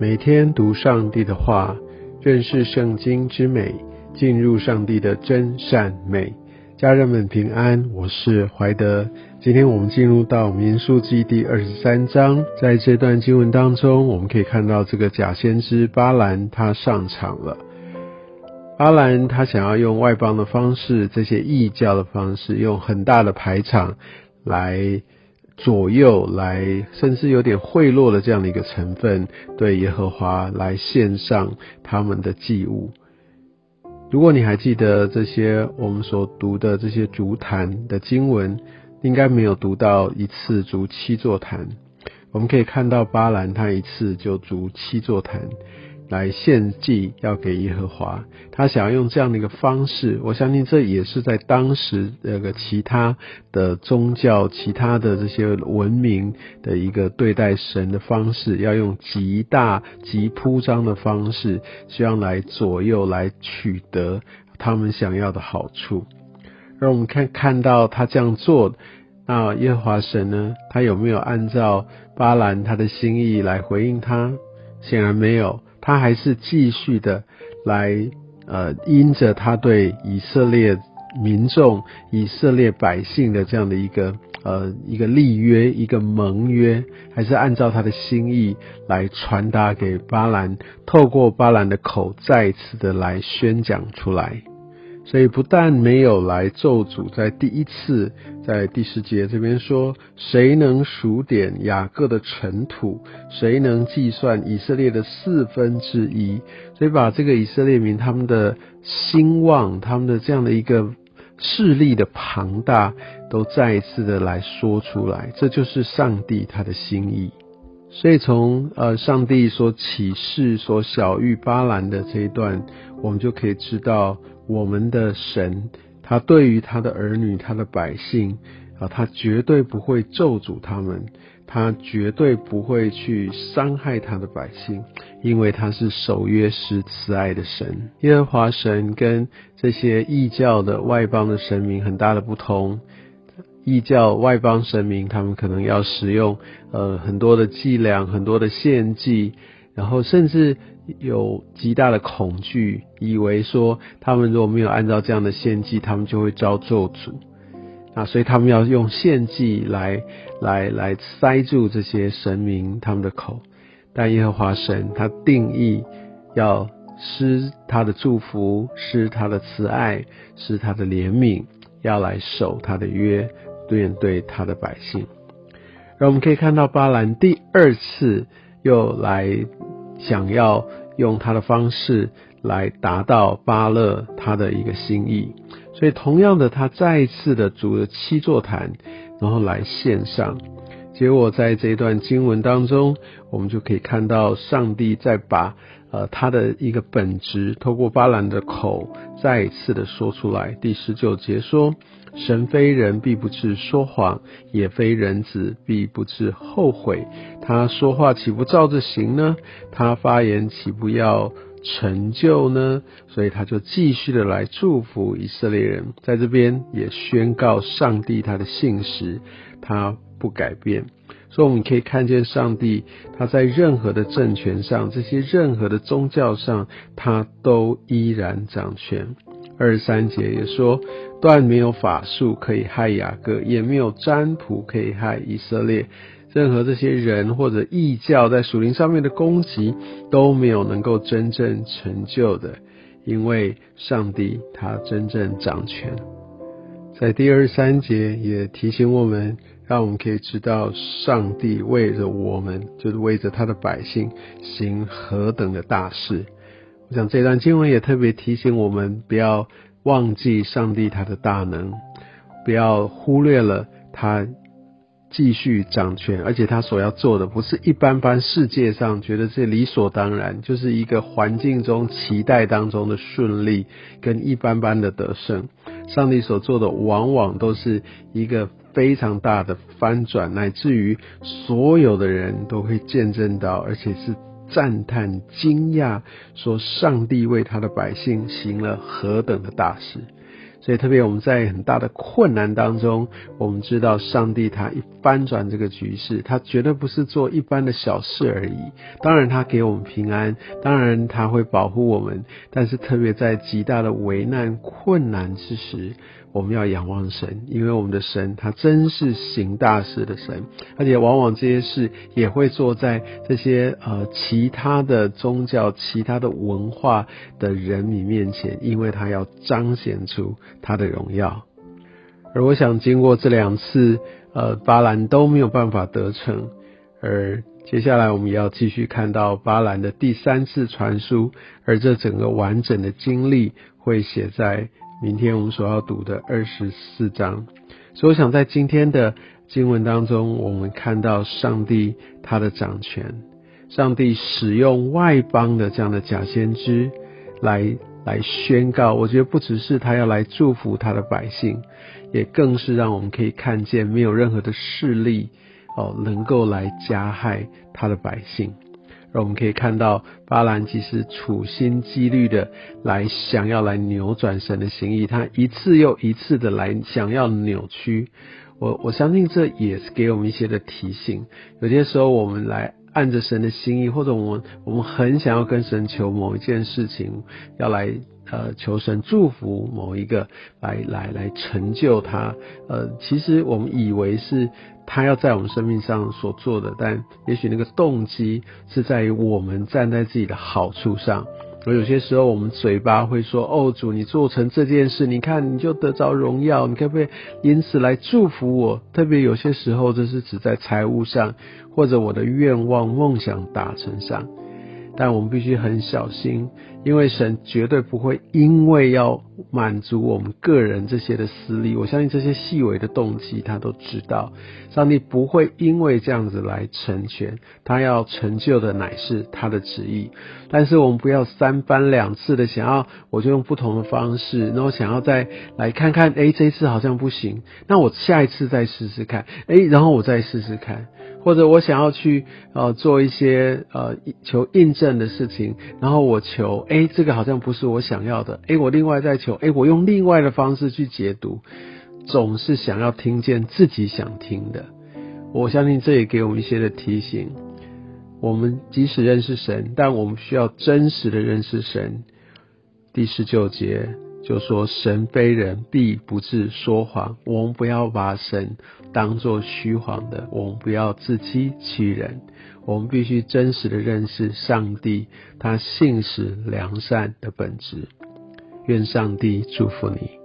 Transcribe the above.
每天读上帝的话，认识圣经之美，进入上帝的真善美。家人们平安，我是怀德。今天我们进入到民数记第二十三章，在这段经文当中，我们可以看到这个假先知巴兰他上场了。巴兰他想要用外邦的方式，这些异教的方式，用很大的排场来。左右来，甚至有点贿赂的这样的一个成分，对耶和华来献上他们的祭物。如果你还记得这些我们所读的这些足坛的经文，应该没有读到一次足七座坛。我们可以看到巴兰他一次就足七座坛。来献祭要给耶和华，他想要用这样的一个方式，我相信这也是在当时那个其他的宗教、其他的这些文明的一个对待神的方式，要用极大、极铺张的方式，希望来左右、来取得他们想要的好处。而我们看看到他这样做，那耶和华神呢？他有没有按照巴兰他的心意来回应他？显然没有。他还是继续的来，呃，因着他对以色列民众、以色列百姓的这样的一个呃一个立约、一个盟约，还是按照他的心意来传达给巴兰，透过巴兰的口再次的来宣讲出来。所以不但没有来咒诅，在第一次，在第十节这边说，谁能数点雅各的尘土？谁能计算以色列的四分之一？所以把这个以色列民他们的兴旺，他们的这样的一个势力的庞大，都再一次的来说出来。这就是上帝他的心意。所以从呃上帝所启示、所小谕巴兰的这一段，我们就可以知道。我们的神，他对于他的儿女、他的百姓啊，他绝对不会咒诅他们，他绝对不会去伤害他的百姓，因为他是守约施慈爱的神。耶和华神跟这些异教的外邦的神明很大的不同，异教外邦神明他们可能要使用呃很多的伎俩、很多的献祭，然后甚至。有极大的恐惧，以为说他们如果没有按照这样的献祭，他们就会遭咒诅。那所以他们要用献祭来来来塞住这些神明他们的口。但耶和华神他定义要施他的祝福，施他的慈爱，施他的怜悯，要来守他的约，面对他的百姓。而我们可以看到巴兰第二次又来。想要用他的方式来达到巴勒他的一个心意，所以同样的，他再一次的组了七座坛，然后来献上。结果在这一段经文当中，我们就可以看到上帝在把呃他的一个本质，透过巴兰的口再一次的说出来。第十九节说。神非人，必不至说谎；也非人子，必不至后悔。他说话岂不照着行呢？他发言岂不要成就呢？所以他就继续的来祝福以色列人，在这边也宣告上帝他的信实，他不改变。所以我们可以看见上帝他在任何的政权上，这些任何的宗教上，他都依然掌权。二十三节也说，断没有法术可以害雅各，也没有占卜可以害以色列。任何这些人或者异教在属灵上面的攻击都没有能够真正成就的，因为上帝他真正掌权。在第二十三节也提醒我们，让我们可以知道上帝为着我们，就是为着他的百姓行何等的大事。我想这段经文也特别提醒我们，不要忘记上帝他的大能，不要忽略了他继续掌权，而且他所要做的不是一般般世界上觉得这理所当然，就是一个环境中期待当中的顺利跟一般般的得胜。上帝所做的往往都是一个非常大的翻转，乃至于所有的人都会见证到，而且是。赞叹、惊讶，说：“上帝为他的百姓行了何等的大事！”所以特别我们在很大的困难当中，我们知道上帝他一翻转这个局势，他绝对不是做一般的小事而已。当然他给我们平安，当然他会保护我们，但是特别在极大的危难困难之时。我们要仰望神，因为我们的神他真是行大事的神，而且往往这些事也会做在这些呃其他的宗教、其他的文化的人民面前，因为他要彰显出他的荣耀。而我想，经过这两次呃巴兰都没有办法得逞，而接下来我们也要继续看到巴兰的第三次传书，而这整个完整的经历会写在。明天我们所要读的二十四章，所以我想在今天的经文当中，我们看到上帝他的掌权，上帝使用外邦的这样的假先知来来宣告。我觉得不只是他要来祝福他的百姓，也更是让我们可以看见没有任何的势力哦能够来加害他的百姓。而我们可以看到，巴兰其实处心积虑的来想要来扭转神的心意，他一次又一次的来想要扭曲。我我相信这也是给我们一些的提醒。有些时候我们来按着神的心意，或者我们我们很想要跟神求某一件事情，要来。呃，求神祝福某一个，来来来成就他。呃，其实我们以为是他要在我们生命上所做的，但也许那个动机是在于我们站在自己的好处上。而有些时候，我们嘴巴会说：“哦，主，你做成这件事，你看你就得着荣耀，你可不可以因此来祝福我？”特别有些时候，这是指在财务上，或者我的愿望、梦想达成上。但我们必须很小心，因为神绝对不会因为要满足我们个人这些的私利，我相信这些细微的动机他都知道。上帝不会因为这样子来成全，他要成就的乃是他的旨意。但是我们不要三番两次的想要，我就用不同的方式，然后想要再来看看，哎，这次好像不行，那我下一次再试试看，哎，然后我再试试看。或者我想要去呃做一些呃求印证的事情，然后我求哎这个好像不是我想要的，哎我另外再求哎我用另外的方式去解读，总是想要听见自己想听的。我相信这也给我们一些的提醒。我们即使认识神，但我们需要真实的认识神。第十九节。就说神非人，必不至说谎。我们不要把神当作虚谎的，我们不要自欺欺人。我们必须真实的认识上帝，他信使良善的本质。愿上帝祝福你。